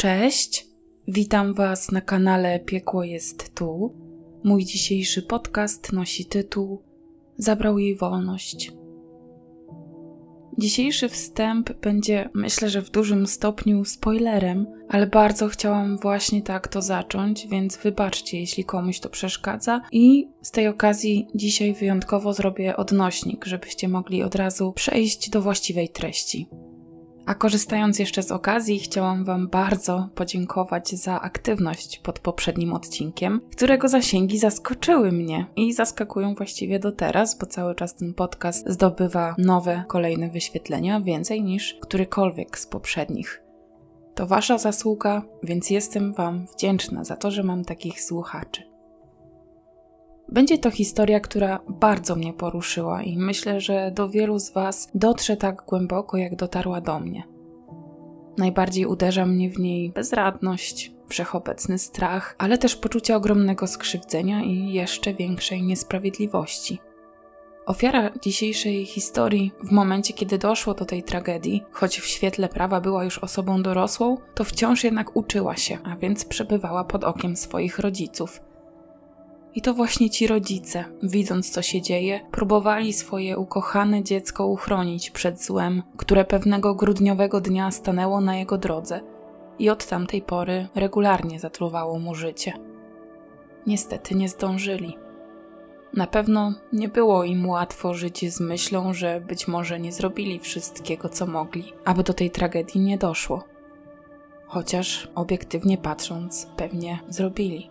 Cześć, witam Was na kanale Piekło jest tu. Mój dzisiejszy podcast nosi tytuł Zabrał jej wolność. Dzisiejszy wstęp będzie, myślę, że w dużym stopniu spoilerem, ale bardzo chciałam właśnie tak to zacząć, więc wybaczcie, jeśli komuś to przeszkadza. I z tej okazji dzisiaj wyjątkowo zrobię odnośnik, żebyście mogli od razu przejść do właściwej treści. A korzystając jeszcze z okazji, chciałam Wam bardzo podziękować za aktywność pod poprzednim odcinkiem, którego zasięgi zaskoczyły mnie i zaskakują właściwie do teraz, bo cały czas ten podcast zdobywa nowe, kolejne wyświetlenia, więcej niż którykolwiek z poprzednich. To Wasza zasługa, więc jestem Wam wdzięczna za to, że mam takich słuchaczy. Będzie to historia, która bardzo mnie poruszyła i myślę, że do wielu z Was dotrze tak głęboko, jak dotarła do mnie. Najbardziej uderza mnie w niej bezradność, wszechobecny strach, ale też poczucie ogromnego skrzywdzenia i jeszcze większej niesprawiedliwości. Ofiara dzisiejszej historii, w momencie kiedy doszło do tej tragedii, choć w świetle prawa była już osobą dorosłą, to wciąż jednak uczyła się, a więc przebywała pod okiem swoich rodziców i to właśnie ci rodzice, widząc co się dzieje, próbowali swoje ukochane dziecko uchronić przed złem, które pewnego grudniowego dnia stanęło na jego drodze i od tamtej pory regularnie zatruwało mu życie. Niestety nie zdążyli. Na pewno nie było im łatwo żyć z myślą, że być może nie zrobili wszystkiego, co mogli, aby do tej tragedii nie doszło. Chociaż obiektywnie patrząc, pewnie zrobili.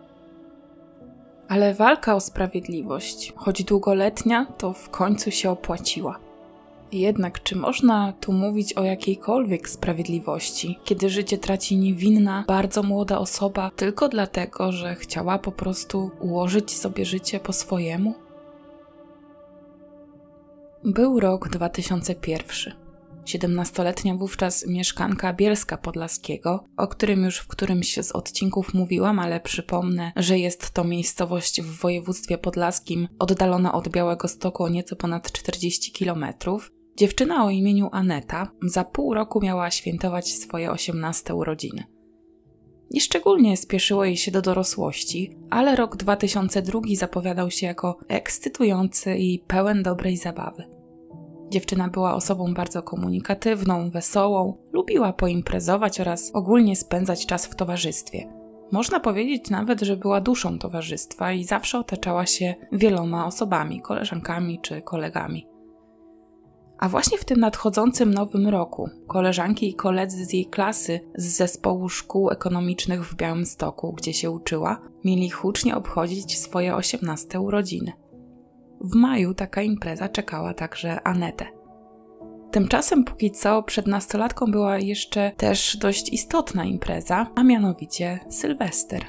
Ale walka o sprawiedliwość, choć długoletnia, to w końcu się opłaciła. Jednak czy można tu mówić o jakiejkolwiek sprawiedliwości, kiedy życie traci niewinna, bardzo młoda osoba tylko dlatego, że chciała po prostu ułożyć sobie życie po swojemu? Był rok 2001. Siedemnastoletnia wówczas mieszkanka Bielska Podlaskiego, o którym już w którymś z odcinków mówiłam, ale przypomnę, że jest to miejscowość w województwie podlaskim, oddalona od Białego Stoku o nieco ponad 40 kilometrów. Dziewczyna o imieniu Aneta za pół roku miała świętować swoje osiemnaste urodziny. Nieszczególnie spieszyło jej się do dorosłości, ale rok 2002 zapowiadał się jako ekscytujący i pełen dobrej zabawy. Dziewczyna była osobą bardzo komunikatywną, wesołą, lubiła poimprezować oraz ogólnie spędzać czas w towarzystwie. Można powiedzieć nawet, że była duszą towarzystwa i zawsze otaczała się wieloma osobami, koleżankami czy kolegami. A właśnie w tym nadchodzącym nowym roku koleżanki i koledzy z jej klasy z zespołu szkół ekonomicznych w Białymstoku, gdzie się uczyła, mieli hucznie obchodzić swoje osiemnaste urodziny. W maju taka impreza czekała także Anetę. Tymczasem póki co przed nastolatką była jeszcze też dość istotna impreza, a mianowicie Sylwester.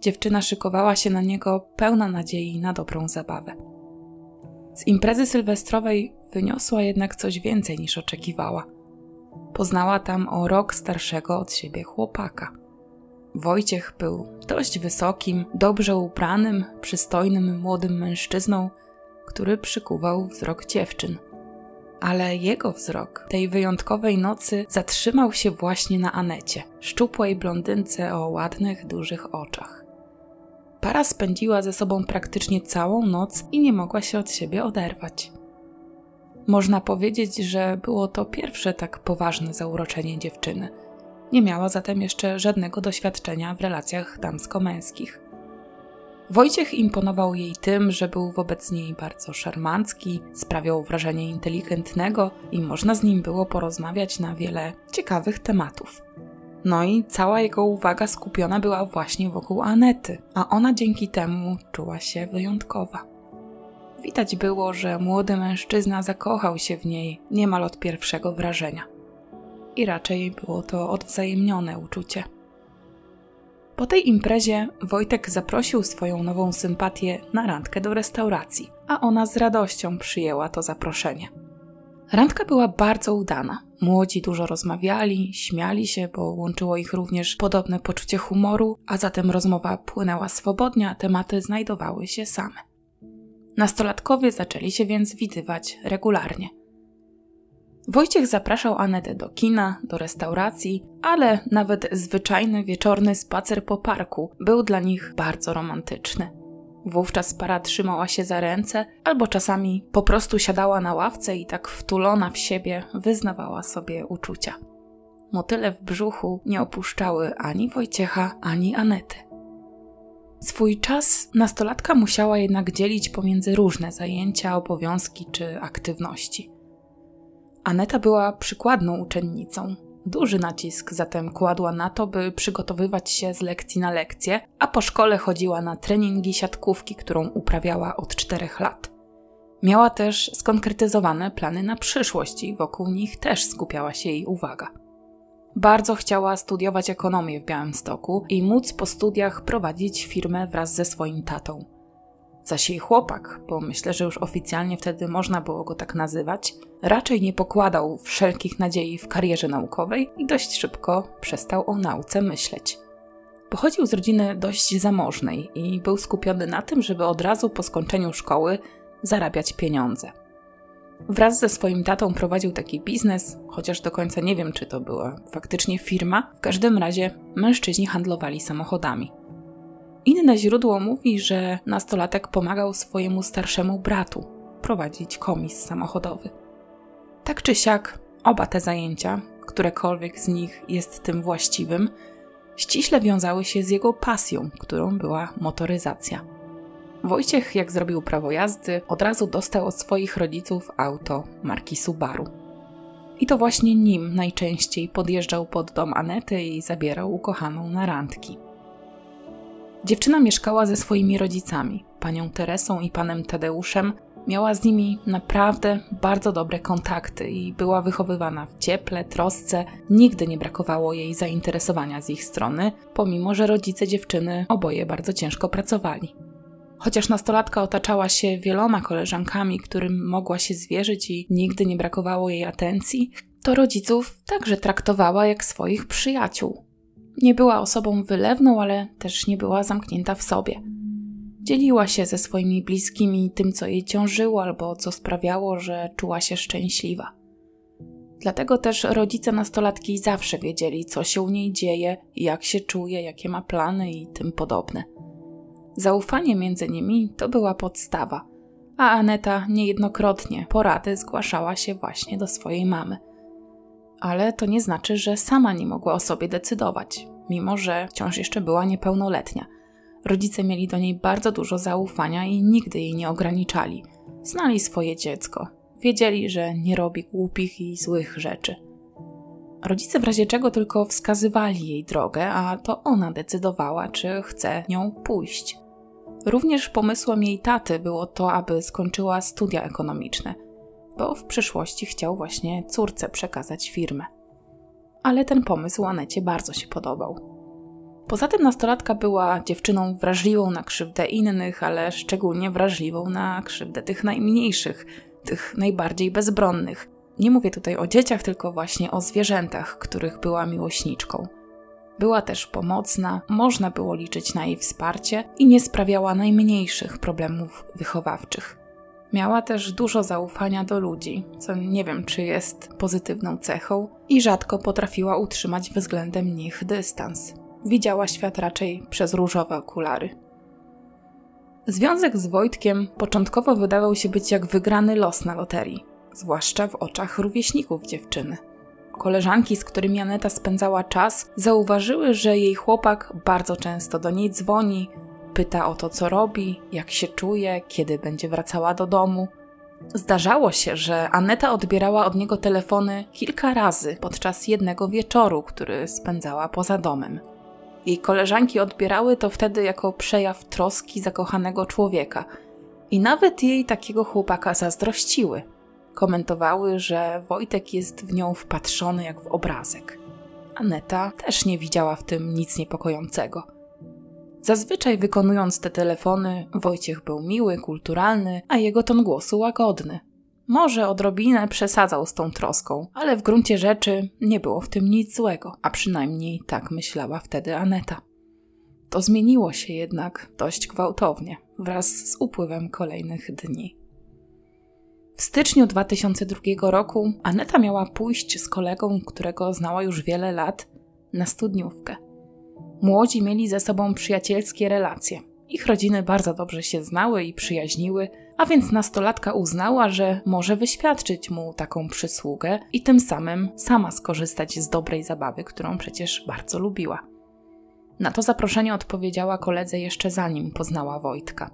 Dziewczyna szykowała się na niego pełna nadziei na dobrą zabawę. Z imprezy sylwestrowej wyniosła jednak coś więcej niż oczekiwała. Poznała tam o rok starszego od siebie chłopaka. Wojciech był dość wysokim, dobrze ubranym, przystojnym młodym mężczyzną, który przykuwał wzrok dziewczyn. Ale jego wzrok tej wyjątkowej nocy zatrzymał się właśnie na Anecie, szczupłej blondynce o ładnych, dużych oczach. Para spędziła ze sobą praktycznie całą noc i nie mogła się od siebie oderwać. Można powiedzieć, że było to pierwsze tak poważne zauroczenie dziewczyny. Nie miała zatem jeszcze żadnego doświadczenia w relacjach damsko-męskich. Wojciech imponował jej tym, że był wobec niej bardzo szarmancki, sprawiał wrażenie inteligentnego i można z nim było porozmawiać na wiele ciekawych tematów. No i cała jego uwaga skupiona była właśnie wokół Anety, a ona dzięki temu czuła się wyjątkowa. Widać było, że młody mężczyzna zakochał się w niej niemal od pierwszego wrażenia. I raczej było to odwzajemnione uczucie. Po tej imprezie Wojtek zaprosił swoją nową sympatię na randkę do restauracji, a ona z radością przyjęła to zaproszenie. Randka była bardzo udana. Młodzi dużo rozmawiali, śmiali się, bo łączyło ich również podobne poczucie humoru, a zatem rozmowa płynęła swobodnie, a tematy znajdowały się same. Nastolatkowie zaczęli się więc widywać regularnie. Wojciech zapraszał Anetę do kina, do restauracji, ale nawet zwyczajny wieczorny spacer po parku był dla nich bardzo romantyczny. Wówczas para trzymała się za ręce, albo czasami po prostu siadała na ławce i tak wtulona w siebie wyznawała sobie uczucia. Motyle w brzuchu nie opuszczały ani Wojciecha, ani Anety. Swój czas nastolatka musiała jednak dzielić pomiędzy różne zajęcia, obowiązki czy aktywności. Aneta była przykładną uczennicą. Duży nacisk zatem kładła na to, by przygotowywać się z lekcji na lekcję, a po szkole chodziła na treningi siatkówki, którą uprawiała od czterech lat. Miała też skonkretyzowane plany na przyszłość i wokół nich też skupiała się jej uwaga. Bardzo chciała studiować ekonomię w Białymstoku i móc po studiach prowadzić firmę wraz ze swoim tatą. Zaś jej chłopak, bo myślę, że już oficjalnie wtedy można było go tak nazywać, raczej nie pokładał wszelkich nadziei w karierze naukowej i dość szybko przestał o nauce myśleć. Pochodził z rodziny dość zamożnej i był skupiony na tym, żeby od razu po skończeniu szkoły zarabiać pieniądze. Wraz ze swoim tatą prowadził taki biznes, chociaż do końca nie wiem, czy to była faktycznie firma. W każdym razie mężczyźni handlowali samochodami. Inne źródło mówi, że nastolatek pomagał swojemu starszemu bratu prowadzić komis samochodowy. Tak czy siak, oba te zajęcia, którekolwiek z nich jest tym właściwym, ściśle wiązały się z jego pasją, którą była motoryzacja. Wojciech, jak zrobił prawo jazdy, od razu dostał od swoich rodziców auto marki Subaru. I to właśnie nim najczęściej podjeżdżał pod dom Anety i zabierał ukochaną na randki. Dziewczyna mieszkała ze swoimi rodzicami, panią Teresą i panem Tadeuszem. Miała z nimi naprawdę bardzo dobre kontakty i była wychowywana w cieple, trosce. Nigdy nie brakowało jej zainteresowania z ich strony, pomimo że rodzice dziewczyny oboje bardzo ciężko pracowali. Chociaż nastolatka otaczała się wieloma koleżankami, którym mogła się zwierzyć i nigdy nie brakowało jej atencji, to rodziców także traktowała jak swoich przyjaciół. Nie była osobą wylewną, ale też nie była zamknięta w sobie. Dzieliła się ze swoimi bliskimi tym, co jej ciążyło albo co sprawiało, że czuła się szczęśliwa. Dlatego też rodzice nastolatki zawsze wiedzieli, co się u niej dzieje, jak się czuje, jakie ma plany i tym podobne. Zaufanie między nimi to była podstawa, a Aneta niejednokrotnie porady zgłaszała się właśnie do swojej mamy – ale to nie znaczy, że sama nie mogła o sobie decydować, mimo że wciąż jeszcze była niepełnoletnia. Rodzice mieli do niej bardzo dużo zaufania i nigdy jej nie ograniczali. Znali swoje dziecko, wiedzieli, że nie robi głupich i złych rzeczy. Rodzice w razie czego tylko wskazywali jej drogę, a to ona decydowała, czy chce nią pójść. Również pomysłem jej taty było to, aby skończyła studia ekonomiczne – bo w przyszłości chciał właśnie córce przekazać firmę. Ale ten pomysł Anecie bardzo się podobał. Poza tym nastolatka była dziewczyną wrażliwą na krzywdę innych, ale szczególnie wrażliwą na krzywdę tych najmniejszych, tych najbardziej bezbronnych. Nie mówię tutaj o dzieciach, tylko właśnie o zwierzętach, których była miłośniczką. Była też pomocna, można było liczyć na jej wsparcie i nie sprawiała najmniejszych problemów wychowawczych. Miała też dużo zaufania do ludzi, co nie wiem, czy jest pozytywną cechą, i rzadko potrafiła utrzymać względem nich dystans. Widziała świat raczej przez różowe okulary. Związek z Wojtkiem początkowo wydawał się być jak wygrany los na loterii, zwłaszcza w oczach rówieśników dziewczyny. Koleżanki, z którymi Aneta spędzała czas, zauważyły, że jej chłopak bardzo często do niej dzwoni, Pyta o to, co robi, jak się czuje, kiedy będzie wracała do domu. Zdarzało się, że Aneta odbierała od niego telefony kilka razy podczas jednego wieczoru, który spędzała poza domem. Jej koleżanki odbierały to wtedy jako przejaw troski zakochanego człowieka i nawet jej takiego chłopaka zazdrościły. Komentowały, że Wojtek jest w nią wpatrzony jak w obrazek. Aneta też nie widziała w tym nic niepokojącego. Zazwyczaj wykonując te telefony, Wojciech był miły, kulturalny, a jego ton głosu łagodny. Może odrobinę przesadzał z tą troską, ale w gruncie rzeczy nie było w tym nic złego, a przynajmniej tak myślała wtedy Aneta. To zmieniło się jednak dość gwałtownie wraz z upływem kolejnych dni. W styczniu 2002 roku Aneta miała pójść z kolegą, którego znała już wiele lat, na studniówkę. Młodzi mieli ze sobą przyjacielskie relacje. Ich rodziny bardzo dobrze się znały i przyjaźniły, a więc nastolatka uznała, że może wyświadczyć mu taką przysługę i tym samym sama skorzystać z dobrej zabawy, którą przecież bardzo lubiła. Na to zaproszenie odpowiedziała koledze jeszcze zanim poznała Wojtka.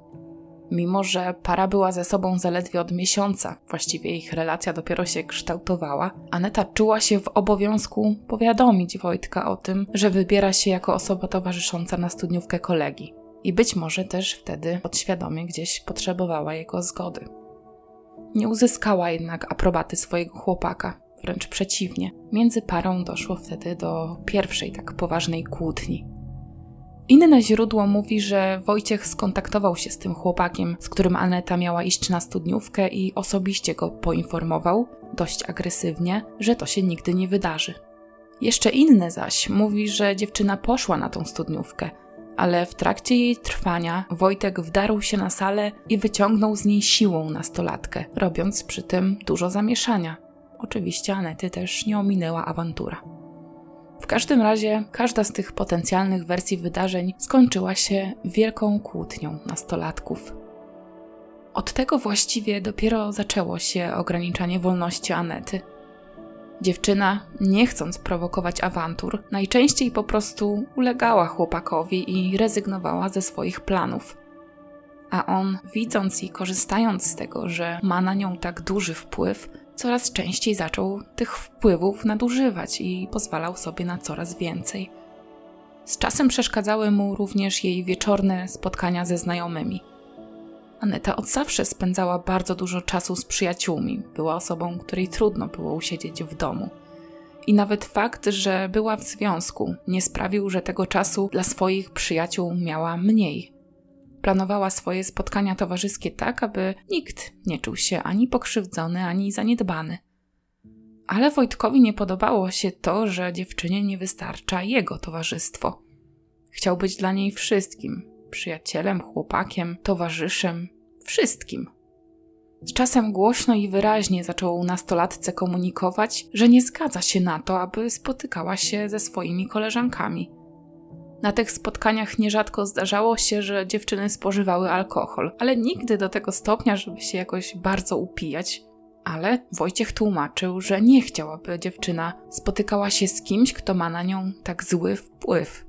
Mimo, że para była ze sobą zaledwie od miesiąca, właściwie ich relacja dopiero się kształtowała, Aneta czuła się w obowiązku powiadomić Wojtka o tym, że wybiera się jako osoba towarzysząca na studniówkę kolegi. I być może też wtedy podświadomie gdzieś potrzebowała jego zgody. Nie uzyskała jednak aprobaty swojego chłopaka, wręcz przeciwnie. Między parą doszło wtedy do pierwszej tak poważnej kłótni. Inne źródło mówi, że Wojciech skontaktował się z tym chłopakiem, z którym Aneta miała iść na studniówkę i osobiście go poinformował, dość agresywnie, że to się nigdy nie wydarzy. Jeszcze inny zaś mówi, że dziewczyna poszła na tą studniówkę, ale w trakcie jej trwania Wojtek wdarł się na salę i wyciągnął z niej siłą nastolatkę, robiąc przy tym dużo zamieszania. Oczywiście Anety też nie ominęła awantura. Każdym razie każda z tych potencjalnych wersji wydarzeń skończyła się wielką kłótnią nastolatków. Od tego właściwie dopiero zaczęło się ograniczanie wolności Anety. Dziewczyna, nie chcąc prowokować awantur, najczęściej po prostu ulegała chłopakowi i rezygnowała ze swoich planów. A on, widząc i korzystając z tego, że ma na nią tak duży wpływ, coraz częściej zaczął tych wpływów nadużywać i pozwalał sobie na coraz więcej. Z czasem przeszkadzały mu również jej wieczorne spotkania ze znajomymi. Aneta od zawsze spędzała bardzo dużo czasu z przyjaciółmi, była osobą, której trudno było usiedzieć w domu. I nawet fakt, że była w związku, nie sprawił, że tego czasu dla swoich przyjaciół miała mniej. Planowała swoje spotkania towarzyskie tak, aby nikt nie czuł się ani pokrzywdzony, ani zaniedbany. Ale Wojtkowi nie podobało się to, że dziewczynie nie wystarcza jego towarzystwo. Chciał być dla niej wszystkim przyjacielem, chłopakiem, towarzyszem, wszystkim. Z czasem głośno i wyraźnie zaczął nastolatce komunikować, że nie zgadza się na to, aby spotykała się ze swoimi koleżankami. Na tych spotkaniach nierzadko zdarzało się, że dziewczyny spożywały alkohol, ale nigdy do tego stopnia, żeby się jakoś bardzo upijać. Ale Wojciech tłumaczył, że nie chciał, aby dziewczyna spotykała się z kimś, kto ma na nią tak zły wpływ.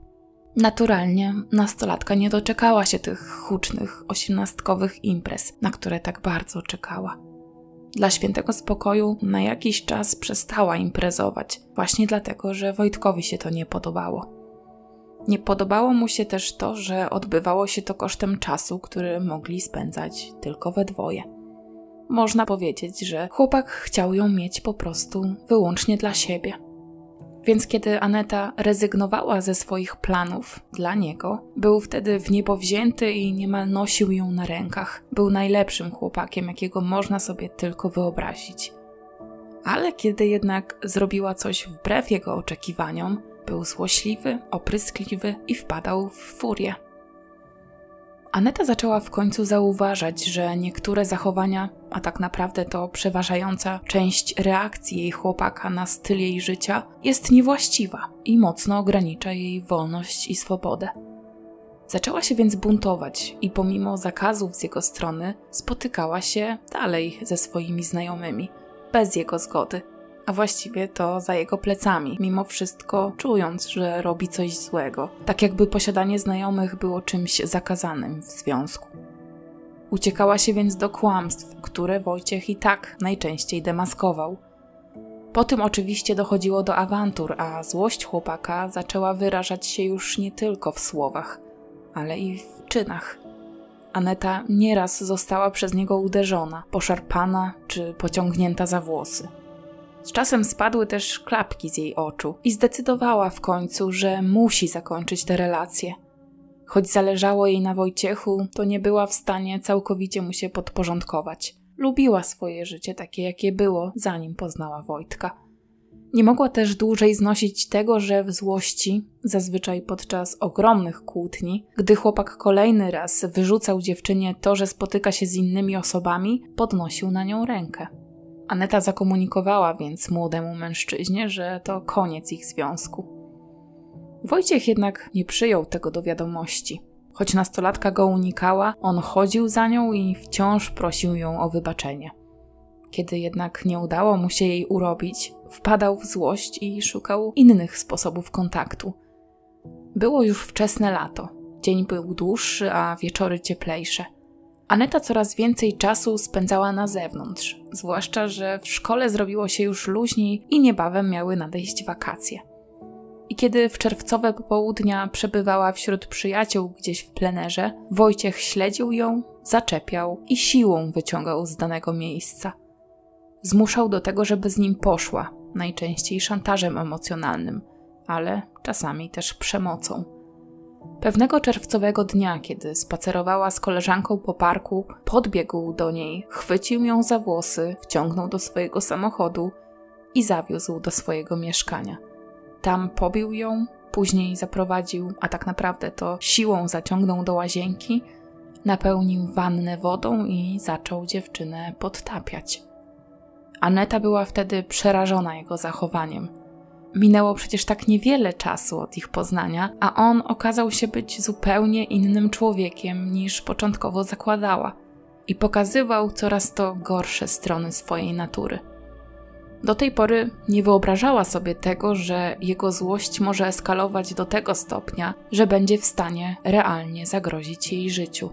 Naturalnie nastolatka nie doczekała się tych hucznych, osiemnastkowych imprez, na które tak bardzo czekała. Dla świętego spokoju na jakiś czas przestała imprezować, właśnie dlatego, że Wojtkowi się to nie podobało. Nie podobało mu się też to, że odbywało się to kosztem czasu, który mogli spędzać tylko we dwoje. Można powiedzieć, że chłopak chciał ją mieć po prostu wyłącznie dla siebie. Więc kiedy Aneta rezygnowała ze swoich planów dla niego, był wtedy w niebo wzięty i niemal nosił ją na rękach. Był najlepszym chłopakiem, jakiego można sobie tylko wyobrazić. Ale kiedy jednak zrobiła coś wbrew jego oczekiwaniom, był złośliwy, opryskliwy i wpadał w furię. Aneta zaczęła w końcu zauważać, że niektóre zachowania, a tak naprawdę to przeważająca część reakcji jej chłopaka na styl jej życia, jest niewłaściwa i mocno ogranicza jej wolność i swobodę. Zaczęła się więc buntować i pomimo zakazów z jego strony spotykała się dalej ze swoimi znajomymi, bez jego zgody a właściwie to za jego plecami, mimo wszystko czując, że robi coś złego, tak jakby posiadanie znajomych było czymś zakazanym w związku. Uciekała się więc do kłamstw, które Wojciech i tak najczęściej demaskował. Po tym oczywiście dochodziło do awantur, a złość chłopaka zaczęła wyrażać się już nie tylko w słowach, ale i w czynach. Aneta nieraz została przez niego uderzona, poszarpana czy pociągnięta za włosy. Z czasem spadły też klapki z jej oczu i zdecydowała w końcu, że musi zakończyć tę relację. Choć zależało jej na Wojciechu, to nie była w stanie całkowicie mu się podporządkować. Lubiła swoje życie takie, jakie było, zanim poznała Wojtka. Nie mogła też dłużej znosić tego, że w złości, zazwyczaj podczas ogromnych kłótni, gdy chłopak kolejny raz wyrzucał dziewczynie to, że spotyka się z innymi osobami, podnosił na nią rękę. Aneta zakomunikowała więc młodemu mężczyźnie, że to koniec ich związku. Wojciech jednak nie przyjął tego do wiadomości. Choć nastolatka go unikała, on chodził za nią i wciąż prosił ją o wybaczenie. Kiedy jednak nie udało mu się jej urobić, wpadał w złość i szukał innych sposobów kontaktu. Było już wczesne lato. Dzień był dłuższy, a wieczory cieplejsze. Aneta coraz więcej czasu spędzała na zewnątrz, zwłaszcza, że w szkole zrobiło się już luźniej i niebawem miały nadejść wakacje. I kiedy w czerwcowe popołudnia przebywała wśród przyjaciół gdzieś w plenerze, Wojciech śledził ją, zaczepiał i siłą wyciągał z danego miejsca. Zmuszał do tego, żeby z nim poszła, najczęściej szantażem emocjonalnym, ale czasami też przemocą. Pewnego czerwcowego dnia, kiedy spacerowała z koleżanką po parku, podbiegł do niej, chwycił ją za włosy, wciągnął do swojego samochodu i zawiózł do swojego mieszkania. Tam pobił ją, później zaprowadził, a tak naprawdę to siłą zaciągnął do łazienki, napełnił wannę wodą i zaczął dziewczynę podtapiać. Aneta była wtedy przerażona jego zachowaniem. Minęło przecież tak niewiele czasu od ich poznania, a on okazał się być zupełnie innym człowiekiem niż początkowo zakładała i pokazywał coraz to gorsze strony swojej natury. Do tej pory nie wyobrażała sobie tego, że jego złość może eskalować do tego stopnia, że będzie w stanie realnie zagrozić jej życiu.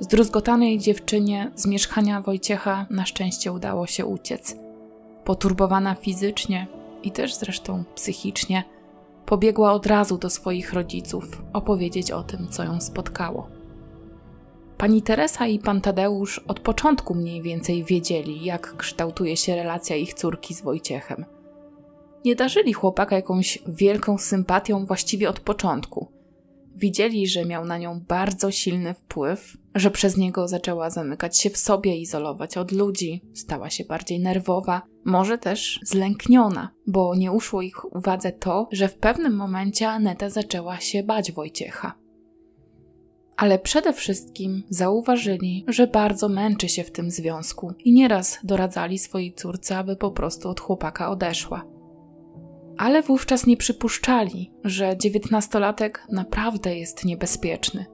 Zdruzgotanej dziewczynie z mieszkania Wojciecha na szczęście udało się uciec. Poturbowana fizycznie i też zresztą psychicznie, pobiegła od razu do swoich rodziców opowiedzieć o tym, co ją spotkało. Pani Teresa i pan Tadeusz od początku mniej więcej wiedzieli, jak kształtuje się relacja ich córki z Wojciechem. Nie darzyli chłopaka jakąś wielką sympatią właściwie od początku – Widzieli, że miał na nią bardzo silny wpływ, że przez niego zaczęła zamykać się w sobie, izolować od ludzi, stała się bardziej nerwowa, może też zlękniona, bo nie uszło ich uwadze to, że w pewnym momencie Aneta zaczęła się bać Wojciecha. Ale przede wszystkim zauważyli, że bardzo męczy się w tym związku i nieraz doradzali swojej córce, aby po prostu od chłopaka odeszła ale wówczas nie przypuszczali, że dziewiętnastolatek naprawdę jest niebezpieczny.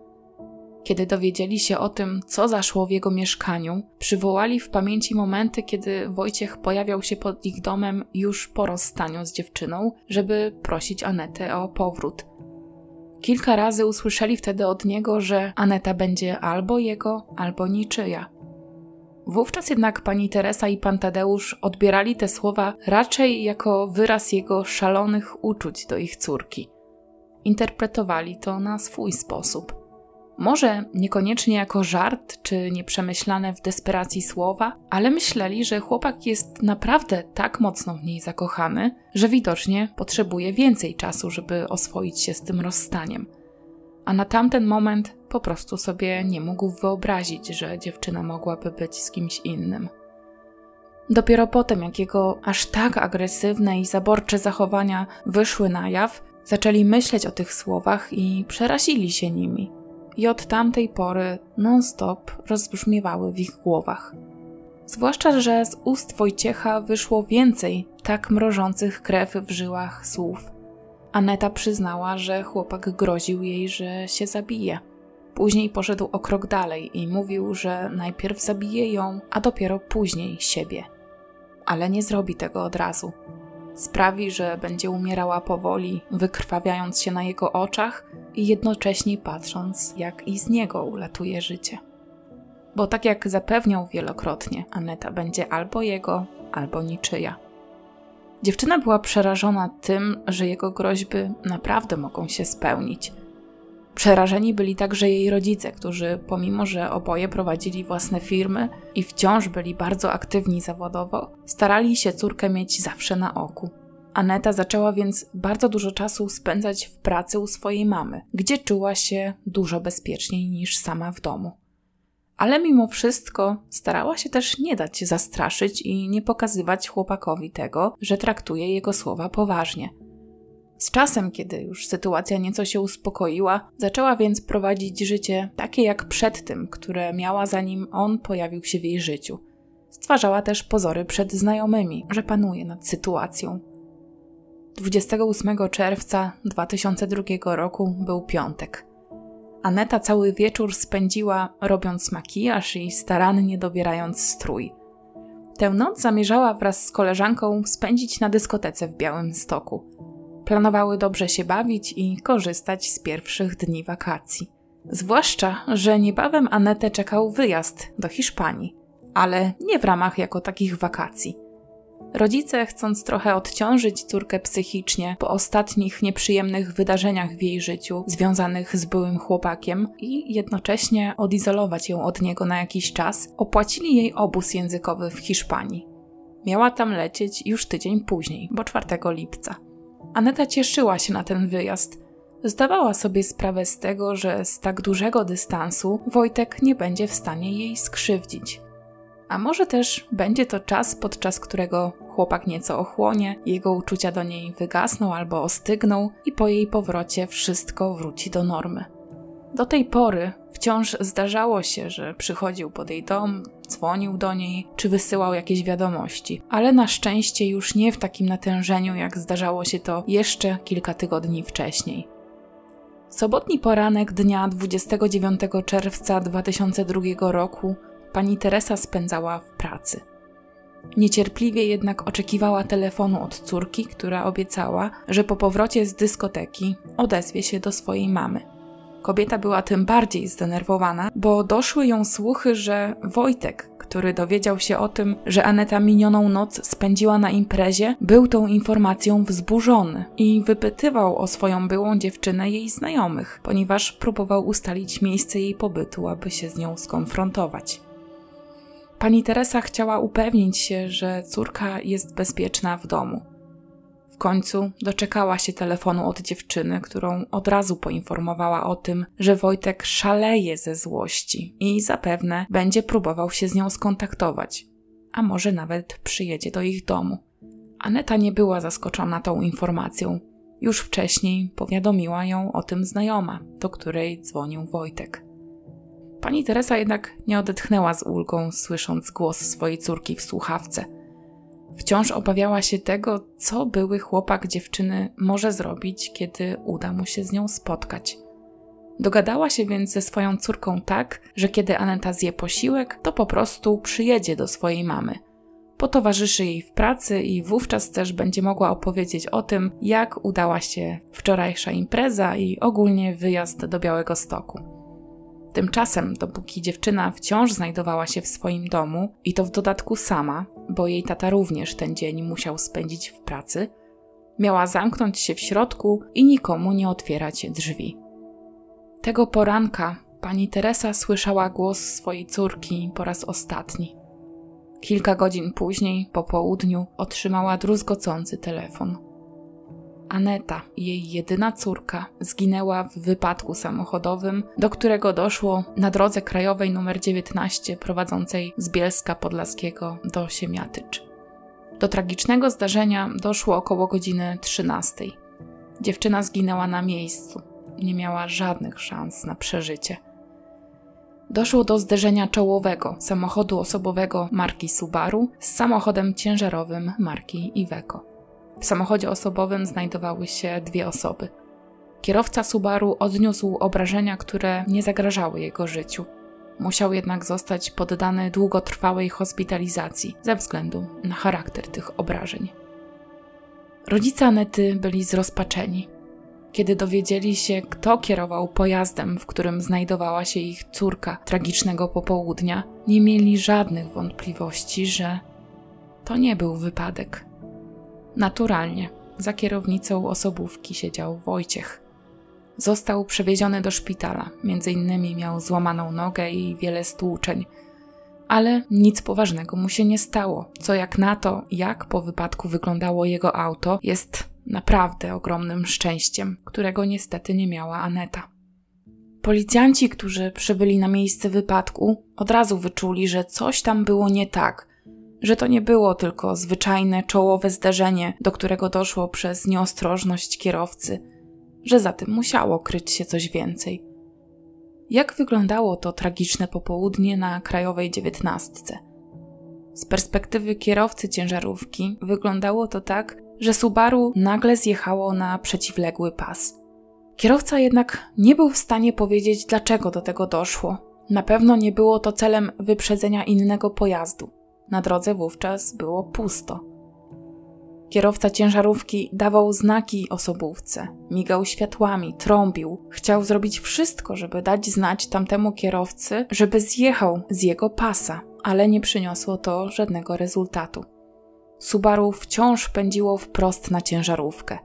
Kiedy dowiedzieli się o tym, co zaszło w jego mieszkaniu, przywołali w pamięci momenty, kiedy Wojciech pojawiał się pod ich domem już po rozstaniu z dziewczyną, żeby prosić Anetę o powrót. Kilka razy usłyszeli wtedy od niego, że Aneta będzie albo jego, albo niczyja. Wówczas jednak pani Teresa i pan Tadeusz odbierali te słowa raczej jako wyraz jego szalonych uczuć do ich córki. Interpretowali to na swój sposób. Może niekoniecznie jako żart czy nieprzemyślane w desperacji słowa, ale myśleli, że chłopak jest naprawdę tak mocno w niej zakochany, że widocznie potrzebuje więcej czasu, żeby oswoić się z tym rozstaniem. A na tamten moment po prostu sobie nie mógł wyobrazić, że dziewczyna mogłaby być z kimś innym. Dopiero potem, jak jego aż tak agresywne i zaborcze zachowania wyszły na jaw, zaczęli myśleć o tych słowach i przerazili się nimi. I od tamtej pory non-stop rozbrzmiewały w ich głowach. Zwłaszcza, że z ust Wojciecha wyszło więcej tak mrożących krew w żyłach słów. Aneta przyznała, że chłopak groził jej, że się zabije. Później poszedł o krok dalej i mówił, że najpierw zabije ją, a dopiero później siebie. Ale nie zrobi tego od razu. Sprawi, że będzie umierała powoli, wykrwawiając się na jego oczach i jednocześnie patrząc, jak i z niego ulatuje życie. Bo tak jak zapewniał wielokrotnie, Aneta będzie albo jego, albo niczyja. Dziewczyna była przerażona tym, że jego groźby naprawdę mogą się spełnić – Przerażeni byli także jej rodzice, którzy, pomimo że oboje prowadzili własne firmy i wciąż byli bardzo aktywni zawodowo, starali się córkę mieć zawsze na oku. Aneta zaczęła więc bardzo dużo czasu spędzać w pracy u swojej mamy, gdzie czuła się dużo bezpieczniej niż sama w domu. ale mimo wszystko starała się też nie dać zastraszyć i nie pokazywać chłopakowi tego, że traktuje jego słowa poważnie. Z czasem, kiedy już sytuacja nieco się uspokoiła, zaczęła więc prowadzić życie takie jak przed tym, które miała zanim on pojawił się w jej życiu. Stwarzała też pozory przed znajomymi, że panuje nad sytuacją. 28 czerwca 2002 roku był piątek. Aneta cały wieczór spędziła robiąc makijaż i starannie dobierając strój. Tę noc zamierzała wraz z koleżanką spędzić na dyskotece w Białym Stoku. Planowały dobrze się bawić i korzystać z pierwszych dni wakacji. Zwłaszcza, że niebawem Anetę czekał wyjazd do Hiszpanii, ale nie w ramach jako takich wakacji – Rodzice, chcąc trochę odciążyć córkę psychicznie po ostatnich nieprzyjemnych wydarzeniach w jej życiu związanych z byłym chłopakiem i jednocześnie odizolować ją od niego na jakiś czas, opłacili jej obóz językowy w Hiszpanii. Miała tam lecieć już tydzień później, bo 4 lipca. Aneta cieszyła się na ten wyjazd. Zdawała sobie sprawę z tego, że z tak dużego dystansu Wojtek nie będzie w stanie jej skrzywdzić. A może też będzie to czas, podczas którego chłopak nieco ochłonie, jego uczucia do niej wygasną albo ostygną i po jej powrocie wszystko wróci do normy. Do tej pory wciąż zdarzało się, że przychodził pod jej dom, dzwonił do niej czy wysyłał jakieś wiadomości, ale na szczęście już nie w takim natężeniu, jak zdarzało się to jeszcze kilka tygodni wcześniej. Sobotni poranek dnia 29 czerwca 2002 roku pani Teresa spędzała w pracy. Niecierpliwie jednak oczekiwała telefonu od córki, która obiecała, że po powrocie z dyskoteki odezwie się do swojej mamy. Kobieta była tym bardziej zdenerwowana, bo doszły ją słuchy, że Wojtek, który dowiedział się o tym, że Aneta minioną noc spędziła na imprezie, był tą informacją wzburzony i wypytywał o swoją byłą dziewczynę jej znajomych, ponieważ próbował ustalić miejsce jej pobytu, aby się z nią skonfrontować. Pani Teresa chciała upewnić się, że córka jest bezpieczna w domu. W końcu doczekała się telefonu od dziewczyny, którą od razu poinformowała o tym, że Wojtek szaleje ze złości i zapewne będzie próbował się z nią skontaktować, a może nawet przyjedzie do ich domu. Aneta nie była zaskoczona tą informacją. Już wcześniej powiadomiła ją o tym znajoma, do której dzwonił Wojtek. Pani Teresa jednak nie odetchnęła z ulgą, słysząc głos swojej córki w słuchawce. Wciąż obawiała się tego, co były chłopak dziewczyny może zrobić, kiedy uda mu się z nią spotkać. Dogadała się więc ze swoją córką tak, że kiedy Aneta zje posiłek, to po prostu przyjedzie do swojej mamy. Potowarzyszy jej w pracy i wówczas też będzie mogła opowiedzieć o tym, jak udała się wczorajsza impreza i ogólnie wyjazd do Białego Stoku. Tymczasem, dopóki dziewczyna wciąż znajdowała się w swoim domu i to w dodatku sama, bo jej tata również ten dzień musiał spędzić w pracy, miała zamknąć się w środku i nikomu nie otwierać drzwi. Tego poranka pani Teresa słyszała głos swojej córki po raz ostatni. Kilka godzin później, po południu, otrzymała druzgocący telefon. Aneta, jej jedyna córka, zginęła w wypadku samochodowym, do którego doszło na drodze krajowej nr 19 prowadzącej z Bielska Podlaskiego do Siemiatycz. Do tragicznego zdarzenia doszło około godziny 13. Dziewczyna zginęła na miejscu. Nie miała żadnych szans na przeżycie. Doszło do zderzenia czołowego samochodu osobowego marki Subaru z samochodem ciężarowym marki Iveco. W samochodzie osobowym znajdowały się dwie osoby. Kierowca Subaru odniósł obrażenia, które nie zagrażały jego życiu. Musiał jednak zostać poddany długotrwałej hospitalizacji ze względu na charakter tych obrażeń. Rodzice Anety byli zrozpaczeni. Kiedy dowiedzieli się, kto kierował pojazdem, w którym znajdowała się ich córka tragicznego popołudnia, nie mieli żadnych wątpliwości, że to nie był wypadek. Naturalnie, za kierownicą osobówki siedział Wojciech. Został przewieziony do szpitala, między innymi miał złamaną nogę i wiele stłuczeń, ale nic poważnego mu się nie stało, co jak na to, jak po wypadku wyglądało jego auto, jest naprawdę ogromnym szczęściem, którego niestety nie miała Aneta. Policjanci, którzy przybyli na miejsce wypadku, od razu wyczuli, że coś tam było nie tak, że to nie było tylko zwyczajne czołowe zdarzenie, do którego doszło przez nieostrożność kierowcy, że za tym musiało kryć się coś więcej. Jak wyglądało to tragiczne popołudnie na krajowej dziewiętnastce? Z perspektywy kierowcy ciężarówki wyglądało to tak, że Subaru nagle zjechało na przeciwległy pas. Kierowca jednak nie był w stanie powiedzieć, dlaczego do tego doszło. Na pewno nie było to celem wyprzedzenia innego pojazdu. Na drodze wówczas było pusto. Kierowca ciężarówki dawał znaki osobówce, migał światłami, trąbił. Chciał zrobić wszystko, żeby dać znać tamtemu kierowcy, żeby zjechał z jego pasa, ale nie przyniosło to żadnego rezultatu. Subaru wciąż pędziło wprost na ciężarówkę.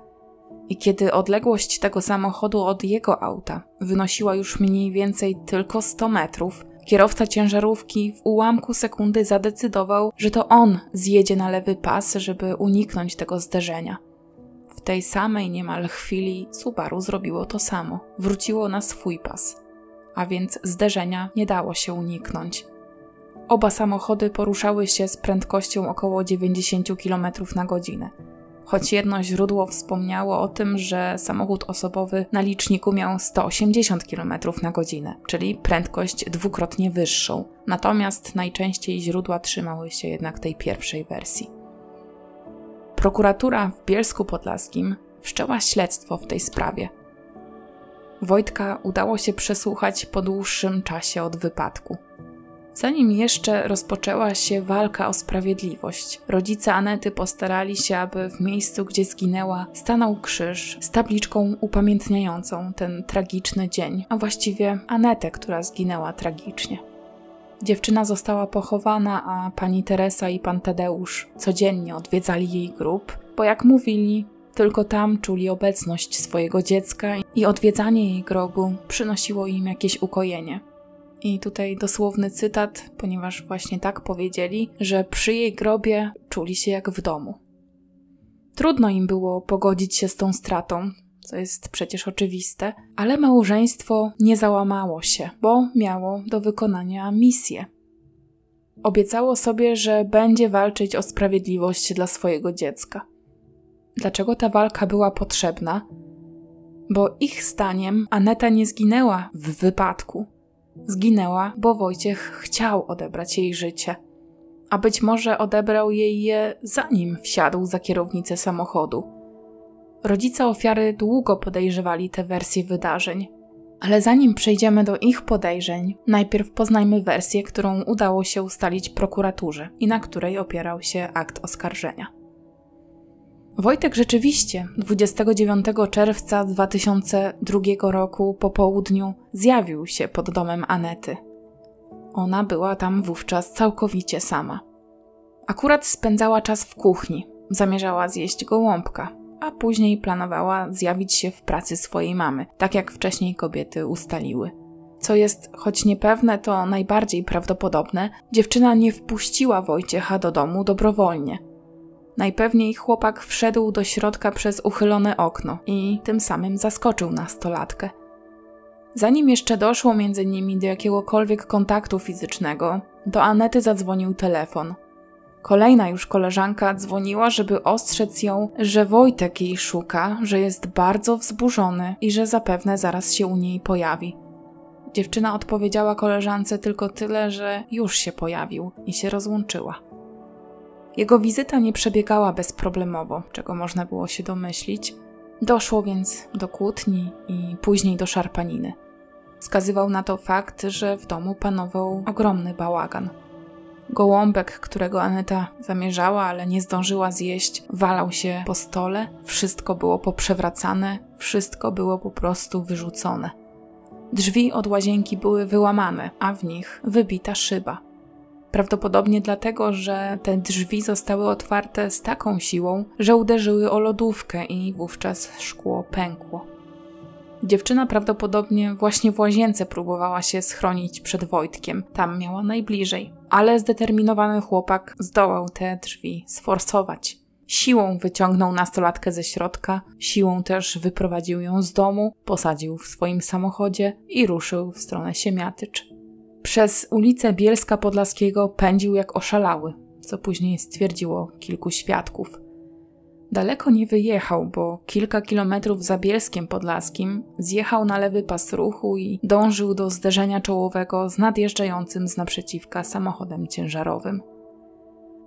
I kiedy odległość tego samochodu od jego auta wynosiła już mniej więcej tylko 100 metrów, kierowca ciężarówki w ułamku sekundy zadecydował, że to on zjedzie na lewy pas, żeby uniknąć tego zderzenia. W tej samej niemal chwili Subaru zrobiło to samo. Wróciło na swój pas. A więc zderzenia nie dało się uniknąć. Oba samochody poruszały się z prędkością około 90 km na godzinę. Choć jedno źródło wspomniało o tym, że samochód osobowy na liczniku miał 180 km na godzinę, czyli prędkość dwukrotnie wyższą. Natomiast najczęściej źródła trzymały się jednak tej pierwszej wersji. Prokuratura w Bielsku Podlaskim wszczęła śledztwo w tej sprawie. Wojtka udało się przesłuchać po dłuższym czasie od wypadku. Zanim jeszcze rozpoczęła się walka o sprawiedliwość, rodzice Anety postarali się, aby w miejscu, gdzie zginęła, stanął krzyż z tabliczką upamiętniającą ten tragiczny dzień, a właściwie Anetę, która zginęła tragicznie. Dziewczyna została pochowana, a pani Teresa i pan Tadeusz codziennie odwiedzali jej grób, bo jak mówili, tylko tam czuli obecność swojego dziecka i odwiedzanie jej grobu przynosiło im jakieś ukojenie. I tutaj dosłowny cytat, ponieważ właśnie tak powiedzieli, że przy jej grobie czuli się jak w domu. Trudno im było pogodzić się z tą stratą, co jest przecież oczywiste, ale małżeństwo nie załamało się, bo miało do wykonania misję. Obiecało sobie, że będzie walczyć o sprawiedliwość dla swojego dziecka. Dlaczego ta walka była potrzebna? Bo ich zdaniem Aneta nie zginęła w wypadku, Zginęła, bo Wojciech chciał odebrać jej życie. A być może odebrał jej je zanim wsiadł za kierownicę samochodu. Rodzice ofiary długo podejrzewali te wersje wydarzeń. Ale zanim przejdziemy do ich podejrzeń, najpierw poznajmy wersję, którą udało się ustalić prokuraturze i na której opierał się akt oskarżenia. Wojtek rzeczywiście 29 czerwca 2002 roku po południu zjawił się pod domem Anety. Ona była tam wówczas całkowicie sama. Akurat spędzała czas w kuchni, zamierzała zjeść gołąbka, a później planowała zjawić się w pracy swojej mamy, tak jak wcześniej kobiety ustaliły. Co jest, choć niepewne, to najbardziej prawdopodobne, dziewczyna nie wpuściła Wojciecha do domu dobrowolnie – Najpewniej chłopak wszedł do środka przez uchylone okno i tym samym zaskoczył nastolatkę. Zanim jeszcze doszło między nimi do jakiegokolwiek kontaktu fizycznego, do Anety zadzwonił telefon. Kolejna już koleżanka dzwoniła, żeby ostrzec ją, że Wojtek jej szuka, że jest bardzo wzburzony i że zapewne zaraz się u niej pojawi. Dziewczyna odpowiedziała koleżance tylko tyle, że już się pojawił i się rozłączyła. Jego wizyta nie przebiegała bezproblemowo, czego można było się domyślić. Doszło więc do kłótni i później do szarpaniny. Wskazywał na to fakt, że w domu panował ogromny bałagan. Gołąbek, którego Aneta zamierzała, ale nie zdążyła zjeść, walał się po stole, wszystko było poprzewracane, wszystko było po prostu wyrzucone. Drzwi od łazienki były wyłamane, a w nich wybita szyba. Prawdopodobnie dlatego, że te drzwi zostały otwarte z taką siłą, że uderzyły o lodówkę i wówczas szkło pękło. Dziewczyna prawdopodobnie właśnie w łazience próbowała się schronić przed Wojtkiem, tam miała najbliżej, ale zdeterminowany chłopak zdołał te drzwi sforsować. Siłą wyciągnął nastolatkę ze środka, siłą też wyprowadził ją z domu, posadził w swoim samochodzie i ruszył w stronę Siemiatycz. Przez ulicę Bielska Podlaskiego pędził jak oszalały, co później stwierdziło kilku świadków. Daleko nie wyjechał, bo kilka kilometrów za Bielskiem Podlaskim zjechał na lewy pas ruchu i dążył do zderzenia czołowego z nadjeżdżającym z naprzeciwka samochodem ciężarowym.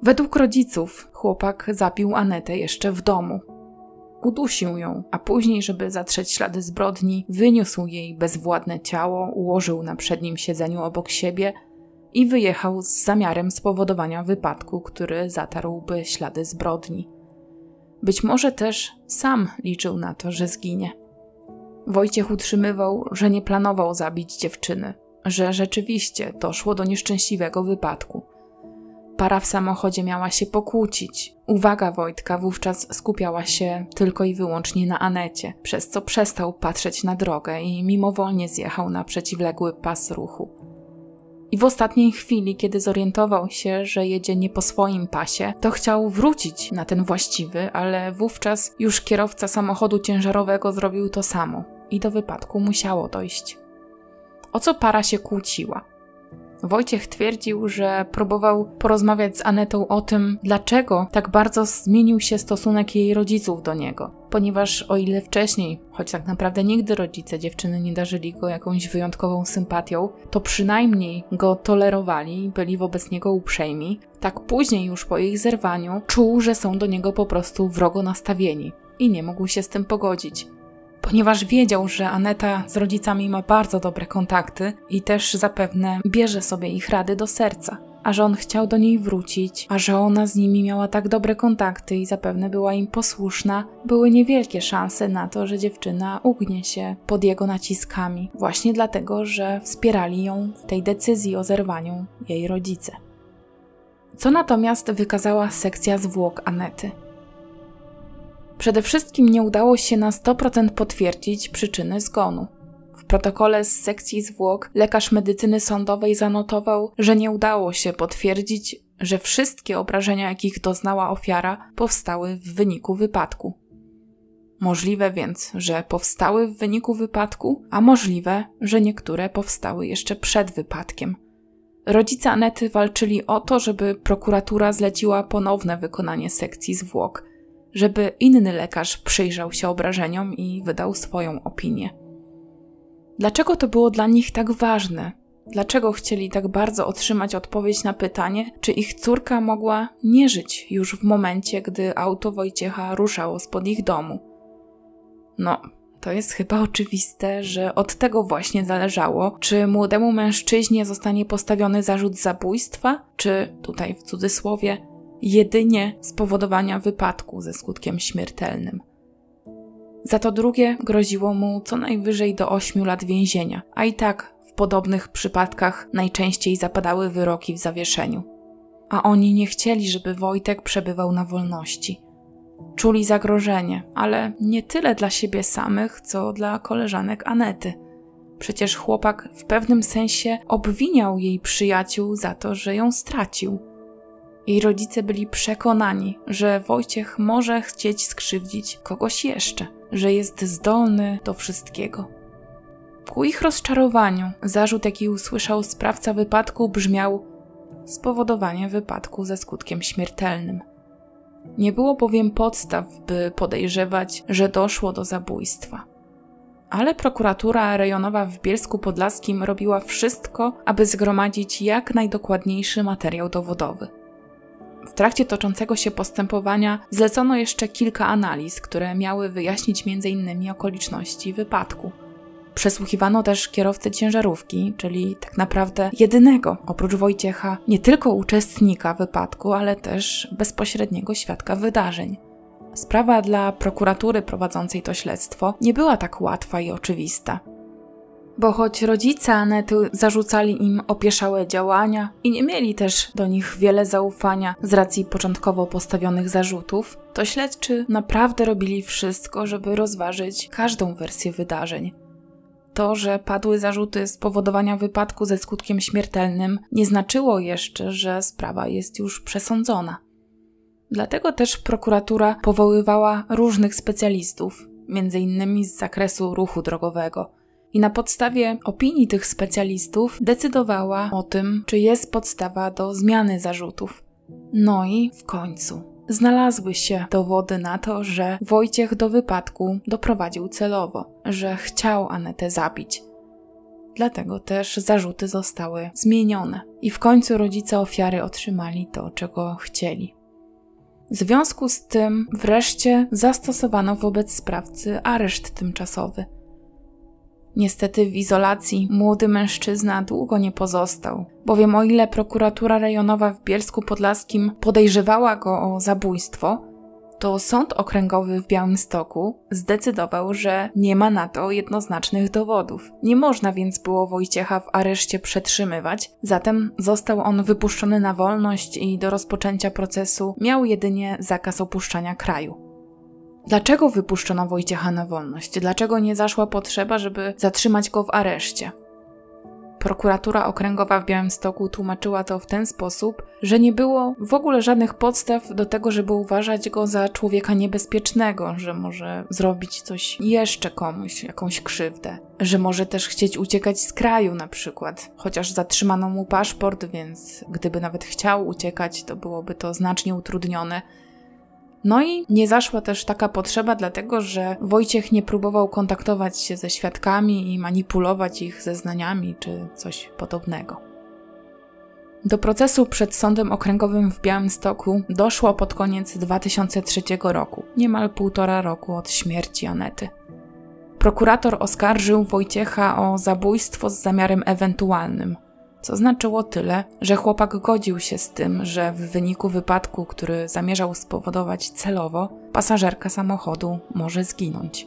Według rodziców chłopak zabił Anetę jeszcze w domu. Udusił ją, a później, żeby zatrzeć ślady zbrodni, wyniósł jej bezwładne ciało, ułożył na przednim siedzeniu obok siebie i wyjechał z zamiarem spowodowania wypadku, który zatarłby ślady zbrodni. Być może też sam liczył na to, że zginie. Wojciech utrzymywał, że nie planował zabić dziewczyny, że rzeczywiście doszło do nieszczęśliwego wypadku. Para w samochodzie miała się pokłócić. Uwaga Wojtka wówczas skupiała się tylko i wyłącznie na Anecie, przez co przestał patrzeć na drogę i mimowolnie zjechał na przeciwległy pas ruchu. I w ostatniej chwili, kiedy zorientował się, że jedzie nie po swoim pasie, to chciał wrócić na ten właściwy, ale wówczas już kierowca samochodu ciężarowego zrobił to samo i do wypadku musiało dojść. O co para się kłóciła? Wojciech twierdził, że próbował porozmawiać z Anetą o tym, dlaczego tak bardzo zmienił się stosunek jej rodziców do niego. Ponieważ o ile wcześniej, choć tak naprawdę nigdy rodzice dziewczyny nie darzyli go jakąś wyjątkową sympatią, to przynajmniej go tolerowali, byli wobec niego uprzejmi, tak później już po ich zerwaniu czuł, że są do niego po prostu wrogo nastawieni i nie mógł się z tym pogodzić ponieważ wiedział, że Aneta z rodzicami ma bardzo dobre kontakty i też zapewne bierze sobie ich rady do serca. A że on chciał do niej wrócić, a że ona z nimi miała tak dobre kontakty i zapewne była im posłuszna, były niewielkie szanse na to, że dziewczyna ugnie się pod jego naciskami, właśnie dlatego, że wspierali ją w tej decyzji o zerwaniu jej rodzice. Co natomiast wykazała sekcja zwłok Anety? Przede wszystkim nie udało się na 100% potwierdzić przyczyny zgonu. W protokole z sekcji zwłok lekarz medycyny sądowej zanotował, że nie udało się potwierdzić, że wszystkie obrażenia, jakich doznała ofiara, powstały w wyniku wypadku. Możliwe więc, że powstały w wyniku wypadku, a możliwe, że niektóre powstały jeszcze przed wypadkiem. Rodzice Anety walczyli o to, żeby prokuratura zleciła ponowne wykonanie sekcji zwłok – żeby inny lekarz przyjrzał się obrażeniom i wydał swoją opinię. Dlaczego to było dla nich tak ważne? Dlaczego chcieli tak bardzo otrzymać odpowiedź na pytanie, czy ich córka mogła nie żyć już w momencie, gdy auto Wojciecha ruszało spod ich domu? No, to jest chyba oczywiste, że od tego właśnie zależało, czy młodemu mężczyźnie zostanie postawiony zarzut zabójstwa, czy tutaj w cudzysłowie jedynie spowodowania wypadku ze skutkiem śmiertelnym. Za to drugie groziło mu co najwyżej do 8 lat więzienia, a i tak w podobnych przypadkach najczęściej zapadały wyroki w zawieszeniu. A oni nie chcieli, żeby Wojtek przebywał na wolności. Czuli zagrożenie, ale nie tyle dla siebie samych, co dla koleżanek Anety. Przecież chłopak w pewnym sensie obwiniał jej przyjaciół za to, że ją stracił jej rodzice byli przekonani, że Wojciech może chcieć skrzywdzić kogoś jeszcze, że jest zdolny do wszystkiego. Ku ich rozczarowaniu zarzut, jaki usłyszał sprawca wypadku, brzmiał spowodowanie wypadku ze skutkiem śmiertelnym. Nie było bowiem podstaw, by podejrzewać, że doszło do zabójstwa. Ale prokuratura rejonowa w Bielsku Podlaskim robiła wszystko, aby zgromadzić jak najdokładniejszy materiał dowodowy. W trakcie toczącego się postępowania zlecono jeszcze kilka analiz, które miały wyjaśnić m.in. okoliczności wypadku. Przesłuchiwano też kierowcę ciężarówki, czyli tak naprawdę jedynego, oprócz Wojciecha, nie tylko uczestnika wypadku, ale też bezpośredniego świadka wydarzeń. Sprawa dla prokuratury prowadzącej to śledztwo nie była tak łatwa i oczywista. Bo choć rodzice Anety zarzucali im opieszałe działania i nie mieli też do nich wiele zaufania z racji początkowo postawionych zarzutów, to śledczy naprawdę robili wszystko, żeby rozważyć każdą wersję wydarzeń. To, że padły zarzuty spowodowania wypadku ze skutkiem śmiertelnym, nie znaczyło jeszcze, że sprawa jest już przesądzona. Dlatego też prokuratura powoływała różnych specjalistów, innymi z zakresu ruchu drogowego. I na podstawie opinii tych specjalistów decydowała o tym, czy jest podstawa do zmiany zarzutów. No i w końcu znalazły się dowody na to, że Wojciech do wypadku doprowadził celowo, że chciał Anetę zabić. Dlatego też zarzuty zostały zmienione i w końcu rodzice ofiary otrzymali to, czego chcieli. W związku z tym wreszcie zastosowano wobec sprawcy areszt tymczasowy. Niestety w izolacji młody mężczyzna długo nie pozostał, bowiem o ile prokuratura rejonowa w Bielsku Podlaskim podejrzewała go o zabójstwo, to Sąd Okręgowy w Białymstoku zdecydował, że nie ma na to jednoznacznych dowodów. Nie można więc było Wojciecha w areszcie przetrzymywać, zatem został on wypuszczony na wolność i do rozpoczęcia procesu miał jedynie zakaz opuszczania kraju. Dlaczego wypuszczono Wojciecha na wolność? Dlaczego nie zaszła potrzeba, żeby zatrzymać go w areszcie? Prokuratura Okręgowa w Białymstoku tłumaczyła to w ten sposób, że nie było w ogóle żadnych podstaw do tego, żeby uważać go za człowieka niebezpiecznego, że może zrobić coś jeszcze komuś, jakąś krzywdę, że może też chcieć uciekać z kraju na przykład, chociaż zatrzymano mu paszport, więc gdyby nawet chciał uciekać, to byłoby to znacznie utrudnione no i nie zaszła też taka potrzeba, dlatego że Wojciech nie próbował kontaktować się ze świadkami i manipulować ich zeznaniami czy coś podobnego. Do procesu przed Sądem Okręgowym w Białymstoku doszło pod koniec 2003 roku, niemal półtora roku od śmierci Anety. Prokurator oskarżył Wojciecha o zabójstwo z zamiarem ewentualnym, co znaczyło tyle, że chłopak godził się z tym, że w wyniku wypadku, który zamierzał spowodować celowo, pasażerka samochodu może zginąć.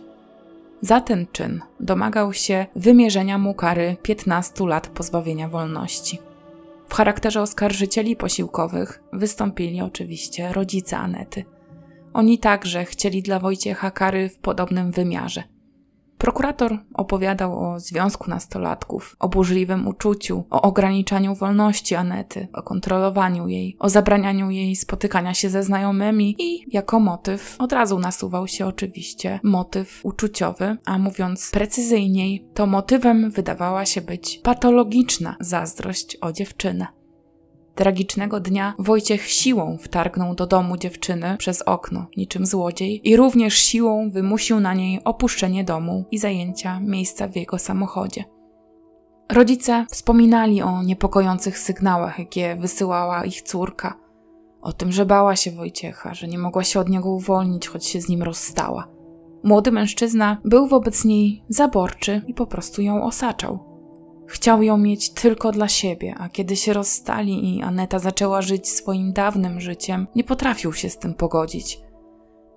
Za ten czyn domagał się wymierzenia mu kary 15 lat pozbawienia wolności. W charakterze oskarżycieli posiłkowych wystąpili oczywiście rodzice Anety. Oni także chcieli dla Wojciecha kary w podobnym wymiarze – Prokurator opowiadał o związku nastolatków, o burzliwym uczuciu, o ograniczaniu wolności Anety, o kontrolowaniu jej, o zabranianiu jej spotykania się ze znajomymi i jako motyw od razu nasuwał się oczywiście motyw uczuciowy, a mówiąc precyzyjniej, to motywem wydawała się być patologiczna zazdrość o dziewczynę. Tragicznego dnia Wojciech siłą wtargnął do domu dziewczyny przez okno, niczym złodziej, i również siłą wymusił na niej opuszczenie domu i zajęcia miejsca w jego samochodzie. Rodzice wspominali o niepokojących sygnałach, jakie wysyłała ich córka, o tym, że bała się Wojciecha, że nie mogła się od niego uwolnić, choć się z nim rozstała. Młody mężczyzna był wobec niej zaborczy i po prostu ją osaczał. Chciał ją mieć tylko dla siebie, a kiedy się rozstali i Aneta zaczęła żyć swoim dawnym życiem, nie potrafił się z tym pogodzić.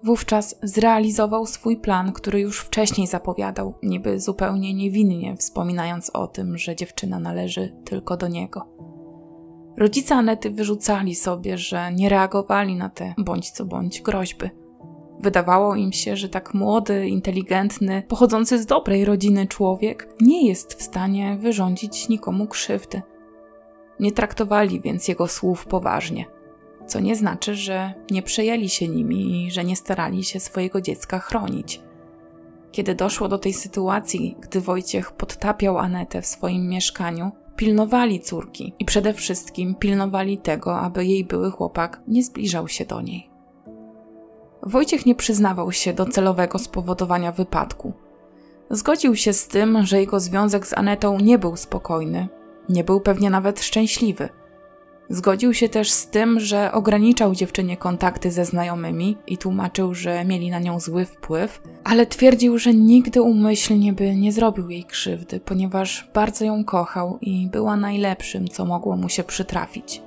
Wówczas zrealizował swój plan, który już wcześniej zapowiadał, niby zupełnie niewinnie, wspominając o tym, że dziewczyna należy tylko do niego. Rodzice Anety wyrzucali sobie, że nie reagowali na te bądź co bądź groźby. Wydawało im się, że tak młody, inteligentny, pochodzący z dobrej rodziny człowiek nie jest w stanie wyrządzić nikomu krzywdy. Nie traktowali więc jego słów poważnie, co nie znaczy, że nie przejęli się nimi i że nie starali się swojego dziecka chronić. Kiedy doszło do tej sytuacji, gdy Wojciech podtapiał Anetę w swoim mieszkaniu, pilnowali córki i przede wszystkim pilnowali tego, aby jej były chłopak nie zbliżał się do niej. Wojciech nie przyznawał się do celowego spowodowania wypadku. Zgodził się z tym, że jego związek z Anetą nie był spokojny, nie był pewnie nawet szczęśliwy. Zgodził się też z tym, że ograniczał dziewczynie kontakty ze znajomymi i tłumaczył, że mieli na nią zły wpływ, ale twierdził, że nigdy umyślnie by nie zrobił jej krzywdy, ponieważ bardzo ją kochał i była najlepszym, co mogło mu się przytrafić.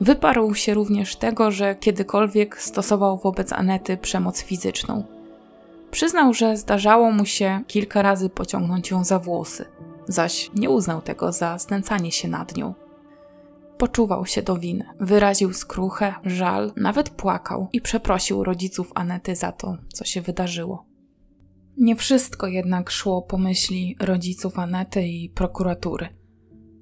Wyparł się również tego, że kiedykolwiek stosował wobec Anety przemoc fizyczną. Przyznał, że zdarzało mu się kilka razy pociągnąć ją za włosy, zaś nie uznał tego za znęcanie się nad nią. Poczuwał się do winy, wyraził skruchę, żal, nawet płakał i przeprosił rodziców Anety za to, co się wydarzyło. Nie wszystko jednak szło po myśli rodziców Anety i prokuratury.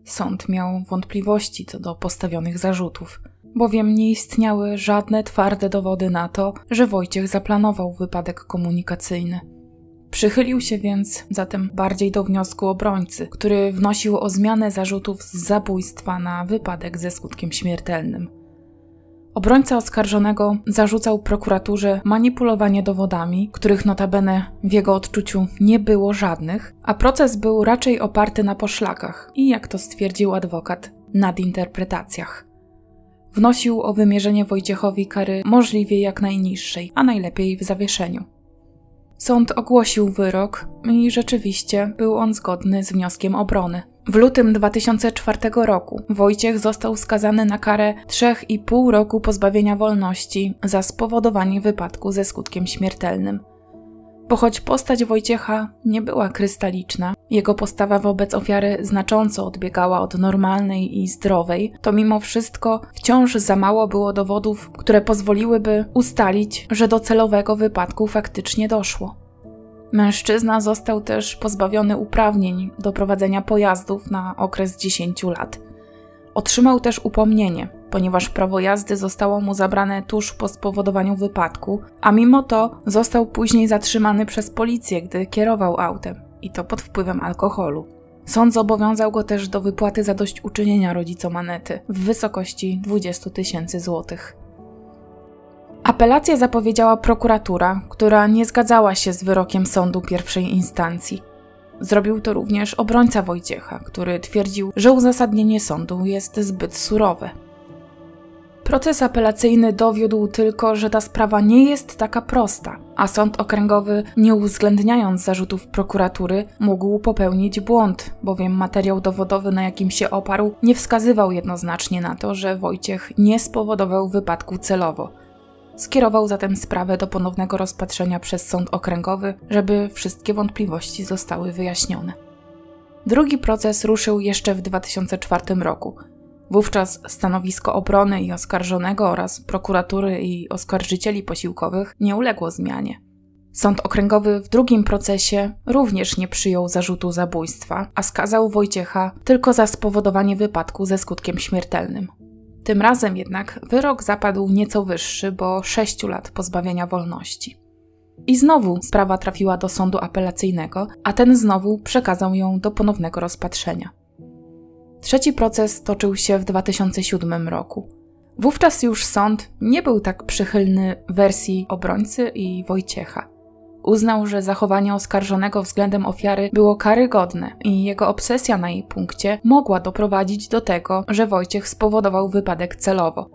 Sąd miał wątpliwości co do postawionych zarzutów, bowiem nie istniały żadne twarde dowody na to, że Wojciech zaplanował wypadek komunikacyjny. Przychylił się więc zatem bardziej do wniosku obrońcy, który wnosił o zmianę zarzutów z zabójstwa na wypadek ze skutkiem śmiertelnym. Obrońca oskarżonego zarzucał prokuraturze manipulowanie dowodami, których notabene w jego odczuciu nie było żadnych, a proces był raczej oparty na poszlakach i, jak to stwierdził adwokat, nadinterpretacjach. Wnosił o wymierzenie Wojciechowi kary możliwie jak najniższej, a najlepiej w zawieszeniu. Sąd ogłosił wyrok i rzeczywiście był on zgodny z wnioskiem obrony. W lutym 2004 roku Wojciech został skazany na karę 3,5 roku pozbawienia wolności za spowodowanie wypadku ze skutkiem śmiertelnym. Bo choć postać Wojciecha nie była krystaliczna, jego postawa wobec ofiary znacząco odbiegała od normalnej i zdrowej, to mimo wszystko wciąż za mało było dowodów, które pozwoliłyby ustalić, że do celowego wypadku faktycznie doszło. Mężczyzna został też pozbawiony uprawnień do prowadzenia pojazdów na okres 10 lat. Otrzymał też upomnienie, ponieważ prawo jazdy zostało mu zabrane tuż po spowodowaniu wypadku, a mimo to został później zatrzymany przez policję, gdy kierował autem, i to pod wpływem alkoholu. Sąd zobowiązał go też do wypłaty zadośćuczynienia rodzicom Anety w wysokości 20 tysięcy złotych. Apelację zapowiedziała prokuratura, która nie zgadzała się z wyrokiem sądu pierwszej instancji. Zrobił to również obrońca Wojciecha, który twierdził, że uzasadnienie sądu jest zbyt surowe. Proces apelacyjny dowiódł tylko, że ta sprawa nie jest taka prosta, a sąd okręgowy, nie uwzględniając zarzutów prokuratury, mógł popełnić błąd, bowiem materiał dowodowy, na jakim się oparł, nie wskazywał jednoznacznie na to, że Wojciech nie spowodował wypadku celowo. Skierował zatem sprawę do ponownego rozpatrzenia przez sąd okręgowy, żeby wszystkie wątpliwości zostały wyjaśnione. Drugi proces ruszył jeszcze w 2004 roku. Wówczas stanowisko obrony i oskarżonego oraz prokuratury i oskarżycieli posiłkowych nie uległo zmianie. Sąd okręgowy w drugim procesie również nie przyjął zarzutu zabójstwa, a skazał Wojciecha tylko za spowodowanie wypadku ze skutkiem śmiertelnym. Tym razem jednak wyrok zapadł nieco wyższy, bo 6 lat pozbawienia wolności. I znowu sprawa trafiła do sądu apelacyjnego, a ten znowu przekazał ją do ponownego rozpatrzenia. Trzeci proces toczył się w 2007 roku. Wówczas już sąd nie był tak przychylny wersji obrońcy i Wojciecha. Uznał, że zachowanie oskarżonego względem ofiary było karygodne i jego obsesja na jej punkcie mogła doprowadzić do tego, że Wojciech spowodował wypadek celowo.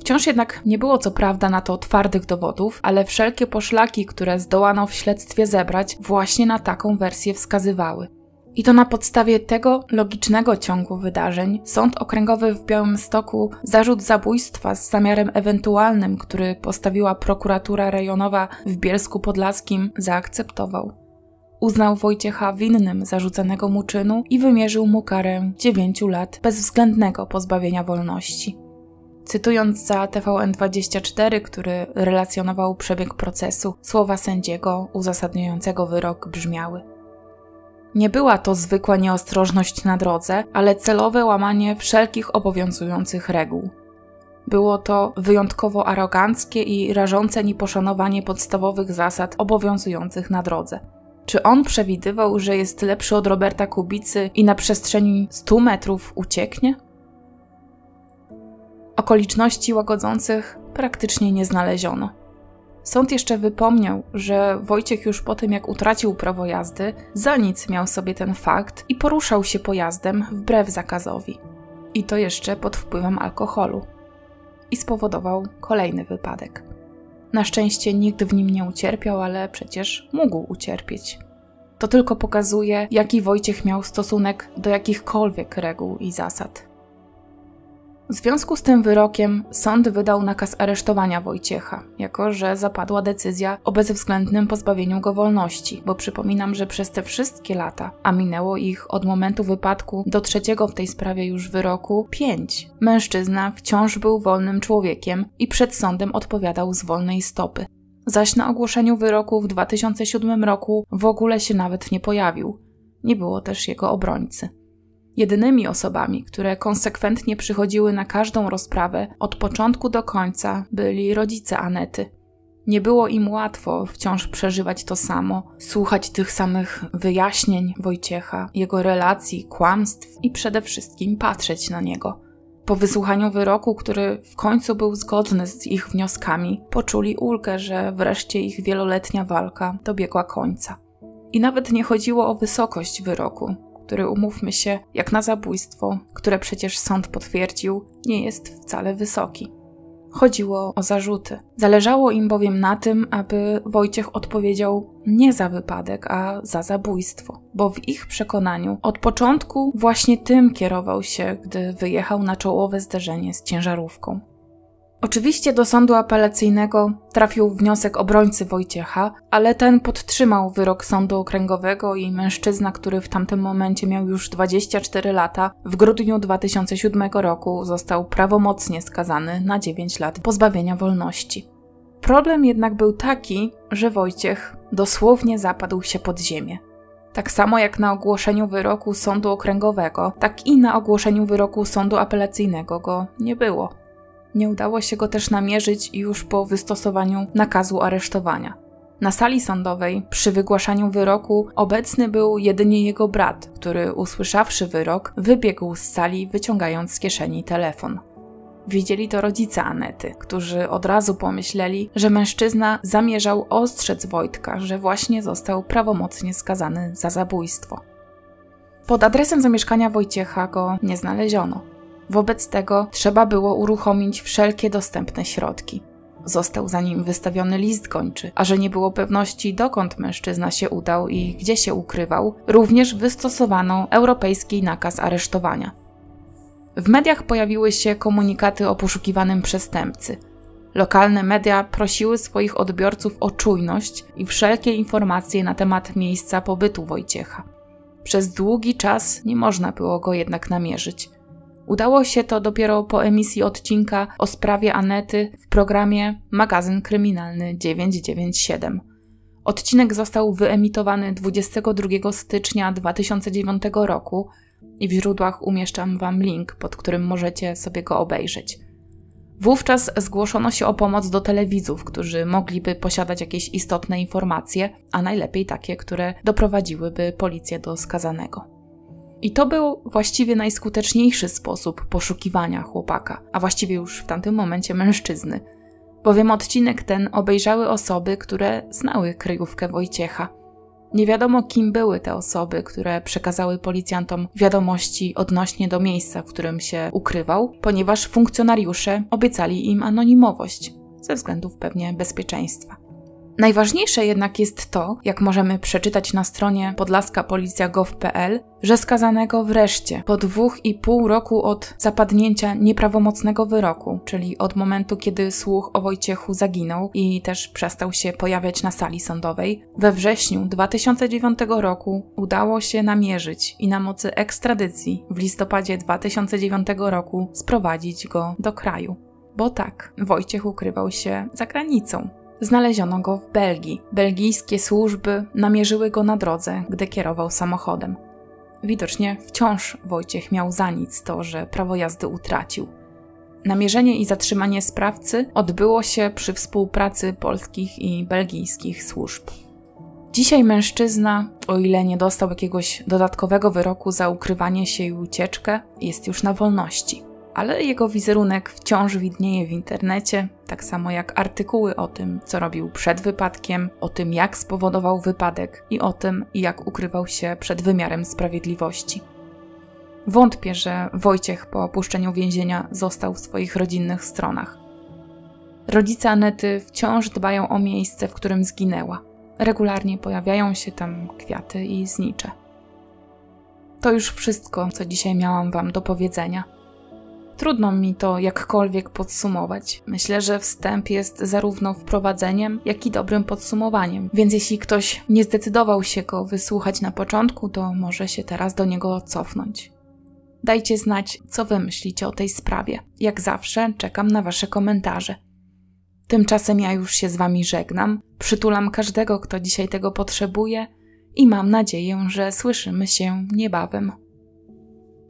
Wciąż jednak nie było co prawda na to twardych dowodów, ale wszelkie poszlaki, które zdołano w śledztwie zebrać, właśnie na taką wersję wskazywały. I to na podstawie tego logicznego ciągu wydarzeń Sąd Okręgowy w Białymstoku zarzut zabójstwa z zamiarem ewentualnym, który postawiła prokuratura rejonowa w Bielsku Podlaskim, zaakceptował. Uznał Wojciecha winnym zarzucanego mu czynu i wymierzył mu karę 9 lat bezwzględnego pozbawienia wolności. Cytując za TVN24, który relacjonował przebieg procesu, słowa sędziego uzasadniającego wyrok brzmiały: nie była to zwykła nieostrożność na drodze, ale celowe łamanie wszelkich obowiązujących reguł. Było to wyjątkowo aroganckie i rażące nieposzanowanie podstawowych zasad obowiązujących na drodze. Czy on przewidywał, że jest lepszy od Roberta Kubicy i na przestrzeni 100 metrów ucieknie? Okoliczności łagodzących praktycznie nie znaleziono. Sąd jeszcze wypomniał, że Wojciech już po tym, jak utracił prawo jazdy, za nic miał sobie ten fakt i poruszał się pojazdem wbrew zakazowi. I to jeszcze pod wpływem alkoholu. I spowodował kolejny wypadek. Na szczęście nikt w nim nie ucierpiał, ale przecież mógł ucierpieć. To tylko pokazuje, jaki Wojciech miał stosunek do jakichkolwiek reguł i zasad. W związku z tym wyrokiem sąd wydał nakaz aresztowania Wojciecha, jako że zapadła decyzja o bezwzględnym pozbawieniu go wolności, bo przypominam, że przez te wszystkie lata, a minęło ich od momentu wypadku do trzeciego w tej sprawie już wyroku, pięć, mężczyzna wciąż był wolnym człowiekiem i przed sądem odpowiadał z wolnej stopy. Zaś na ogłoszeniu wyroku w 2007 roku w ogóle się nawet nie pojawił. Nie było też jego obrońcy. Jedynymi osobami, które konsekwentnie przychodziły na każdą rozprawę od początku do końca, byli rodzice Anety. Nie było im łatwo wciąż przeżywać to samo, słuchać tych samych wyjaśnień Wojciecha, jego relacji, kłamstw i przede wszystkim patrzeć na niego. Po wysłuchaniu wyroku, który w końcu był zgodny z ich wnioskami, poczuli ulgę, że wreszcie ich wieloletnia walka dobiegła końca. I nawet nie chodziło o wysokość wyroku, który umówmy się, jak na zabójstwo, które przecież sąd potwierdził, nie jest wcale wysoki. Chodziło o zarzuty. Zależało im bowiem na tym, aby Wojciech odpowiedział nie za wypadek, a za zabójstwo, bo w ich przekonaniu od początku właśnie tym kierował się, gdy wyjechał na czołowe zderzenie z ciężarówką. Oczywiście do sądu apelacyjnego trafił wniosek obrońcy Wojciecha, ale ten podtrzymał wyrok sądu okręgowego i mężczyzna, który w tamtym momencie miał już 24 lata, w grudniu 2007 roku został prawomocnie skazany na 9 lat pozbawienia wolności. Problem jednak był taki, że Wojciech dosłownie zapadł się pod ziemię. Tak samo jak na ogłoszeniu wyroku sądu okręgowego, tak i na ogłoszeniu wyroku sądu apelacyjnego go nie było. Nie udało się go też namierzyć już po wystosowaniu nakazu aresztowania. Na sali sądowej, przy wygłaszaniu wyroku, obecny był jedynie jego brat, który usłyszawszy wyrok, wybiegł z sali, wyciągając z kieszeni telefon. Widzieli to rodzice Anety, którzy od razu pomyśleli, że mężczyzna zamierzał ostrzec Wojtka, że właśnie został prawomocnie skazany za zabójstwo. Pod adresem zamieszkania Wojciecha go nie znaleziono. Wobec tego trzeba było uruchomić wszelkie dostępne środki. Został za nim wystawiony list gończy, a że nie było pewności, dokąd mężczyzna się udał i gdzie się ukrywał, również wystosowano europejski nakaz aresztowania. W mediach pojawiły się komunikaty o poszukiwanym przestępcy. Lokalne media prosiły swoich odbiorców o czujność i wszelkie informacje na temat miejsca pobytu Wojciecha. Przez długi czas nie można było go jednak namierzyć. Udało się to dopiero po emisji odcinka o sprawie Anety w programie Magazyn Kryminalny 997. Odcinek został wyemitowany 22 stycznia 2009 roku i w źródłach umieszczam Wam link, pod którym możecie sobie go obejrzeć. Wówczas zgłoszono się o pomoc do telewidzów, którzy mogliby posiadać jakieś istotne informacje, a najlepiej takie, które doprowadziłyby policję do skazanego. I to był właściwie najskuteczniejszy sposób poszukiwania chłopaka, a właściwie już w tamtym momencie mężczyzny, bowiem odcinek ten obejrzały osoby, które znały kryjówkę Wojciecha. Nie wiadomo, kim były te osoby, które przekazały policjantom wiadomości odnośnie do miejsca, w którym się ukrywał, ponieważ funkcjonariusze obiecali im anonimowość, ze względów pewnie bezpieczeństwa. Najważniejsze jednak jest to, jak możemy przeczytać na stronie podlaskapolicja.gov.pl, że skazanego wreszcie po dwóch i pół roku od zapadnięcia nieprawomocnego wyroku, czyli od momentu, kiedy słuch o Wojciechu zaginął i też przestał się pojawiać na sali sądowej, we wrześniu 2009 roku udało się namierzyć i na mocy ekstradycji w listopadzie 2009 roku sprowadzić go do kraju. Bo tak, Wojciech ukrywał się za granicą. Znaleziono go w Belgii. Belgijskie służby namierzyły go na drodze, gdy kierował samochodem. Widocznie wciąż Wojciech miał za nic to, że prawo jazdy utracił. Namierzenie i zatrzymanie sprawcy odbyło się przy współpracy polskich i belgijskich służb. Dzisiaj mężczyzna, o ile nie dostał jakiegoś dodatkowego wyroku za ukrywanie się i ucieczkę, jest już na wolności ale jego wizerunek wciąż widnieje w internecie, tak samo jak artykuły o tym, co robił przed wypadkiem, o tym, jak spowodował wypadek i o tym, jak ukrywał się przed wymiarem sprawiedliwości. Wątpię, że Wojciech po opuszczeniu więzienia został w swoich rodzinnych stronach. Rodzice Anety wciąż dbają o miejsce, w którym zginęła. Regularnie pojawiają się tam kwiaty i znicze. To już wszystko, co dzisiaj miałam Wam do powiedzenia. Trudno mi to jakkolwiek podsumować. Myślę, że wstęp jest zarówno wprowadzeniem, jak i dobrym podsumowaniem, więc jeśli ktoś nie zdecydował się go wysłuchać na początku, to może się teraz do niego cofnąć. Dajcie znać, co wy myślicie o tej sprawie. Jak zawsze czekam na wasze komentarze. Tymczasem ja już się z wami żegnam, przytulam każdego, kto dzisiaj tego potrzebuje i mam nadzieję, że słyszymy się niebawem.